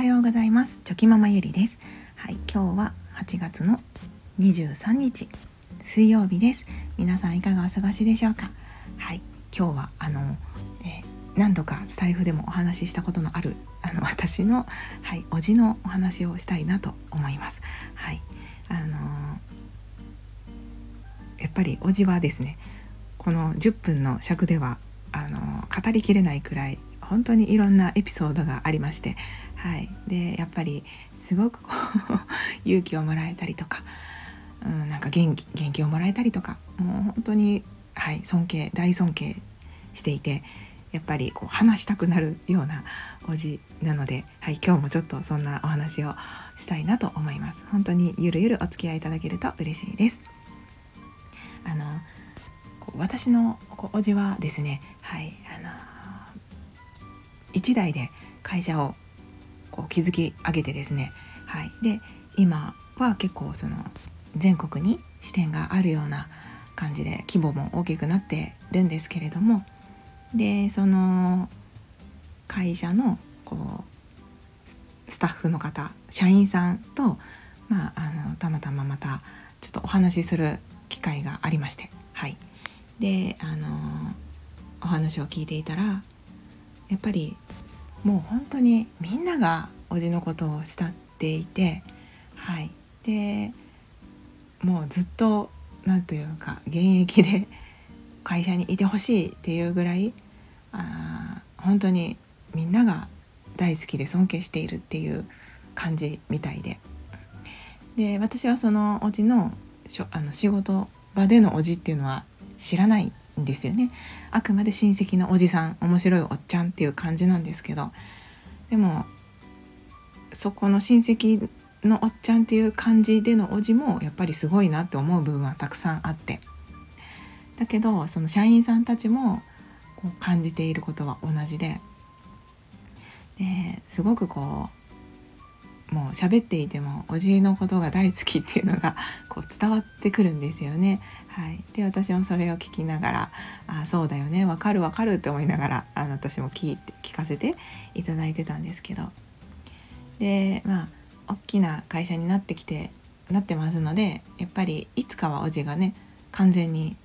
はようございます。チョキママゆりです。はい今日は8月の23日水曜日です。皆さんいかがお過ごしでしょうか？はい今日はあの、えー、何度かスタイフでもお話ししたことのあるあの私のはいおじのお話をしたいなと思います。はいあのー、やっぱりおじはですねこの10分の尺ではあの語りきれないくらい本当にいろんなエピソードがありまして、はい、でやっぱりすごくこう 勇気をもらえたりとか、うん、なんか元気元気をもらえたりとかもう本当に、はい、尊敬大尊敬していてやっぱりこう話したくなるようなおじなので、はい、今日もちょっとそんなお話をしたいなと思います。本当にゆるゆるお付き合いいただけると嬉しいです。あの私のおじはですね、はい1代で会社をこう築き上げてですね、はい、で今は結構その全国に支店があるような感じで規模も大きくなってるんですけれども。でその会社のこうスタッフの方社員さんと、まあ、あのたまたままたちょっとお話しする機会がありまして。はい。であのお話を聞いていたらやっぱりもう本当にみんながおじのことを慕っていてはい。でもうずっと何というか現役で会社にいてほしいっていうぐらいあ本当にみんなが大好きで尊敬しているっていう感じみたいで。で私はそのおじのあの仕事場でのおじっていうのは知らないんですよね。あくまで親戚のおじさん面白いおっちゃんっていう感じなんですけどでもそこの親戚のおっちゃんっていう感じでのおじもやっぱりすごいなって思う部分はたくさんあって。だけどその社員さんたちもこう感じていることは同じで。ですごくこうもう喋っていてもおじのことが大好きっていうのがこう伝わってくるんですよね。はい、で私もそれを聞きながら「あそうだよね。わかるわかる」って思いながらあの私も聞いて聞かせていただいてたんですけど。でまあ大きな会社になってきてなってますのでやっぱりいつかはおじがね完全に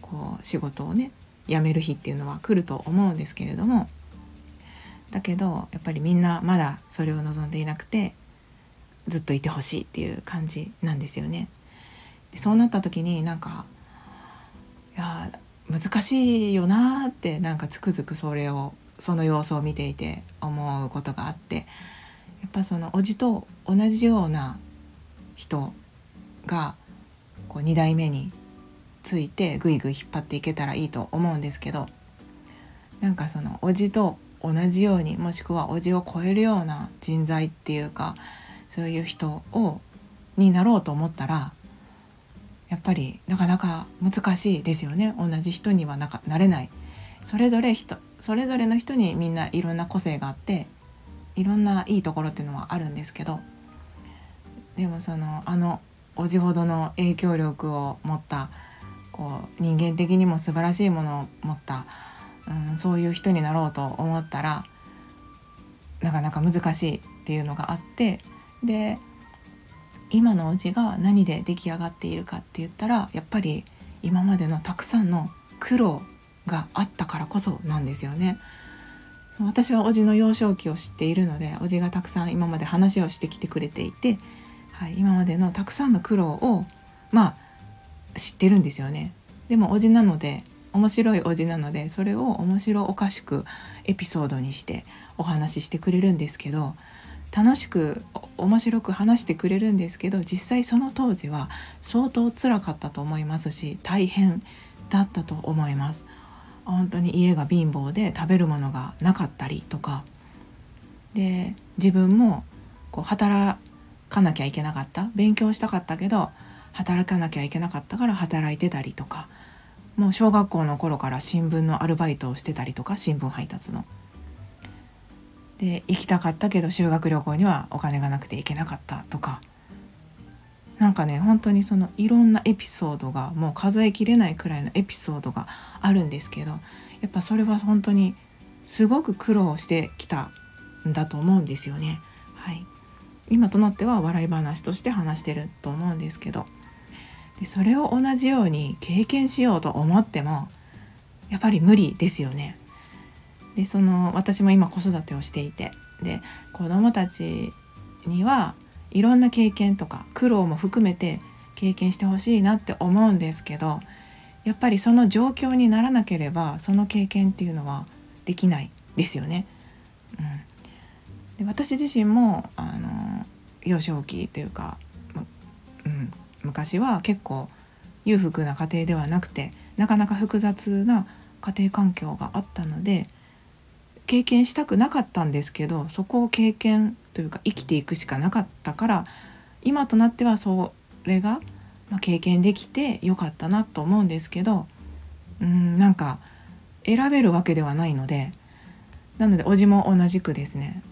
こう仕事をね辞める日っていうのは来ると思うんですけれどもだけどやっぱりみんなまだそれを望んでいなくてずっといてほしいっていう感じなんですよね。そうなった時になんかいや難しいよなってなんかつくづくそれをその様子を見ていて思うことがあってやっぱそのおじと同じような人がこう2代目についてぐいぐい引っ張っていけたらいいと思うんですけどなんかそのおじと同じようにもしくはおじを超えるような人材っていうかそういう人をになろうと思ったらやっぱりなかなか難しいですよね。同じ人にはなかなれない。それぞれ人それぞれの人にみんないろんな個性があっていろんないいところっていうのはあるんですけどでもそのあのおじほどの影響力を持ったこう人間的にも素晴らしいものを持ったうん、そういう人になろうと思ったらなかなか難しいっていうのがあってで今のお家が何で出来上がっているかって言ったらやっぱり今までのたくさんの苦労があったからこそなんですよね。私はおじの幼少期を知っているのでおじがたくさん今まで話をしてきてくれていて、はい、今までのたくさんの苦労をまあ知ってるんですよね。でもおじなので面白いおじなのでそれを面白おかしくエピソードにしてお話ししてくれるんですけど楽しく面白く話してくれるんですけど実際その当時は相当辛かったと思いますし大変だったと思います。本当に家が貧乏で食べるものがなかったりとか。で自分もこう働かなきゃいけなかった。勉強したかったけど働かなきゃいけなかったから働いてたりとか。もう小学校の頃から新聞のアルバイトをしてたりとか新聞配達の。で行きたかったけど修学旅行にはお金がなくて行けなかったとかなんかね本当にそのいろんなエピソードがもう数えきれないくらいのエピソードがあるんですけどやっぱそれは本当にすごく苦労してきたんだと思うんですよね。はい、今となっては笑い話として話してると思うんですけどでそれを同じように経験しようと思ってもやっぱり無理ですよね。でその私も今子育てをしていてで子どもたちにはいろんな経験とか苦労も含めて経験してほしいなって思うんですけどやっぱりその状況にならなければその経験っていうのはできないですよね。うん、で私自身もあの幼少期というか、うん、昔は結構裕福な家庭ではなくてなかなか複雑な家庭環境があったので経験したくなかったんですけどそこを経験というか生きていくしかなかったから今となってはそれが、経験できてよかったなと思うんですけどうんなんか選べるわけではないのでなのでおじも同じくですね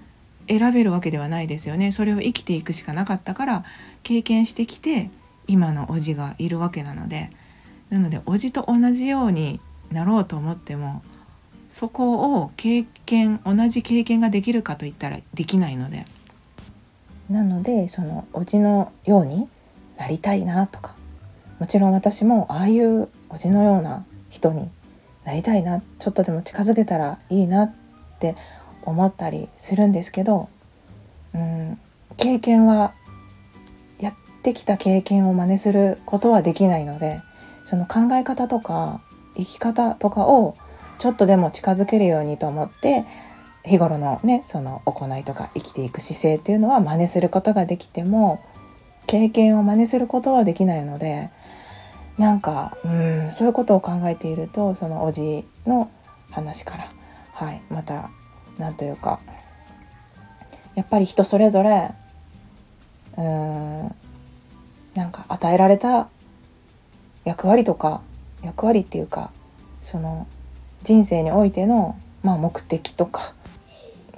選べるわけではないですよね。それを生きていくしかなかったから経験してきて今のおじがいるわけなのでなのでおじと同じようになろうと思ってもそこを経験同じ経験ができるかといったらできないので。なのでそのおじのようになりたいなとかもちろん私もああいうおじのような人になりたいなちょっとでも近づけたらいいなって思ったりするんですけどうん経験はってきた経験を真似することはできないのでその考え方とか生き方とかをちょっとでも近づけるようにと思って日頃のねその行いとか生きていく姿勢っていうのは真似することができても経験を真似することはできないのでなんかうんそういうことを考えているとそのおじの話から、はい、また何というかやっぱり人それぞれうんなんか与えられた役割とか役割っていうかその人生においての、まあ、目的とか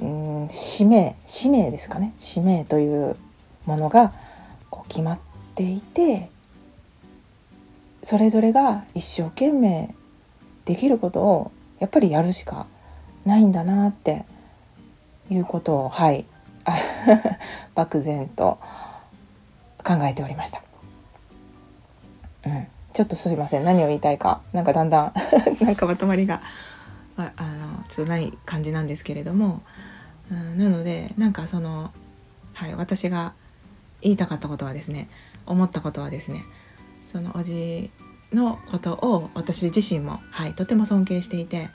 うん使命使命ですかね。使命というものがこう決まっていてそれぞれが一生懸命できることをやっぱりやるしかないんだなっていうことをはい。漠然と考えておりました。うん、ちょっとすいません。何を言いたいか。なんかだんだん なんかまとまりがああのちょっとない感じなんですけれども、うん、なのでなんかその、はい、私が言いたかったことはですね思ったことはですねそのおじのことを私自身も、はい、とても尊敬していて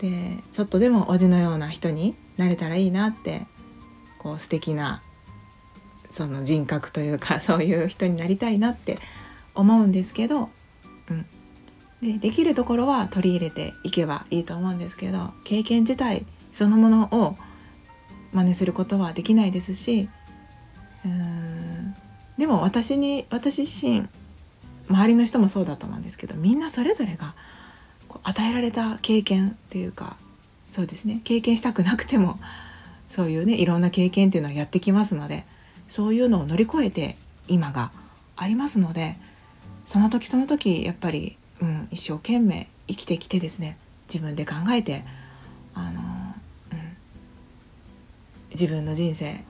でちょっとでもおじのような人になれたらいいなってこう素敵なその人格というか そういう人になりたいなって思うんですけど、うん、でできるところは取り入れていけばいいと思うんですけど経験自体そのものを真似することはできないですしうん。でも私に私自身周りの人もそうだと思うんですけどみんなそれぞれがこう与えられた経験っていうかそうですね。経験したくなくてもそういうねいろんな経験っていうのはやってきますのでそういうのを乗り越えて今がありますのでその時その時やっぱり、うん、一生懸命生きてきてですね自分で考えてあの、うん、自分の人生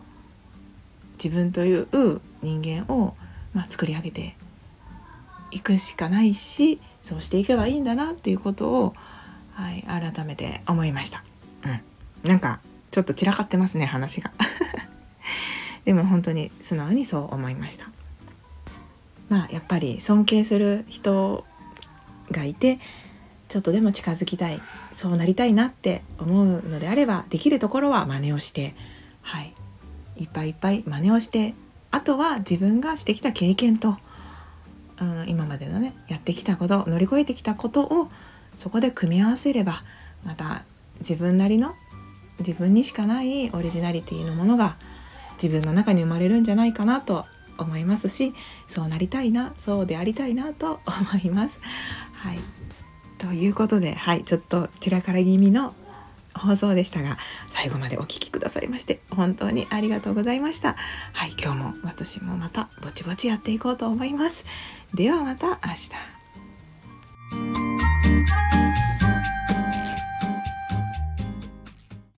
自分という人間を、まあ、作り上げていくしかないしそうしていけばいいんだなっていうことを、はい、改めて思いました。うん、なんかちょっと散らかってますね話が。でも本当に素直にそう思いました。まあやっぱり尊敬する人がいてちょっとでも近づきたいそうなりたいなって思うのであればできるところは真似をしてはいいっぱいいっぱい真似をしてあとは自分がしてきた経験と、うん、今までのねやってきたこと乗り越えてきたことをそこで組み合わせればまた自分なりの自分にしかないオリジナリティのものが自分の中に生まれるんじゃないかなと思いますしそうなりたいなそうでありたいなと思います。はい。ということではい。ちょっと散らから気味の放送でしたが最後までお聴きくださいまして本当にありがとうございました。はい。今日も私もまたぼちぼちやっていこうと思います。ではまた明日。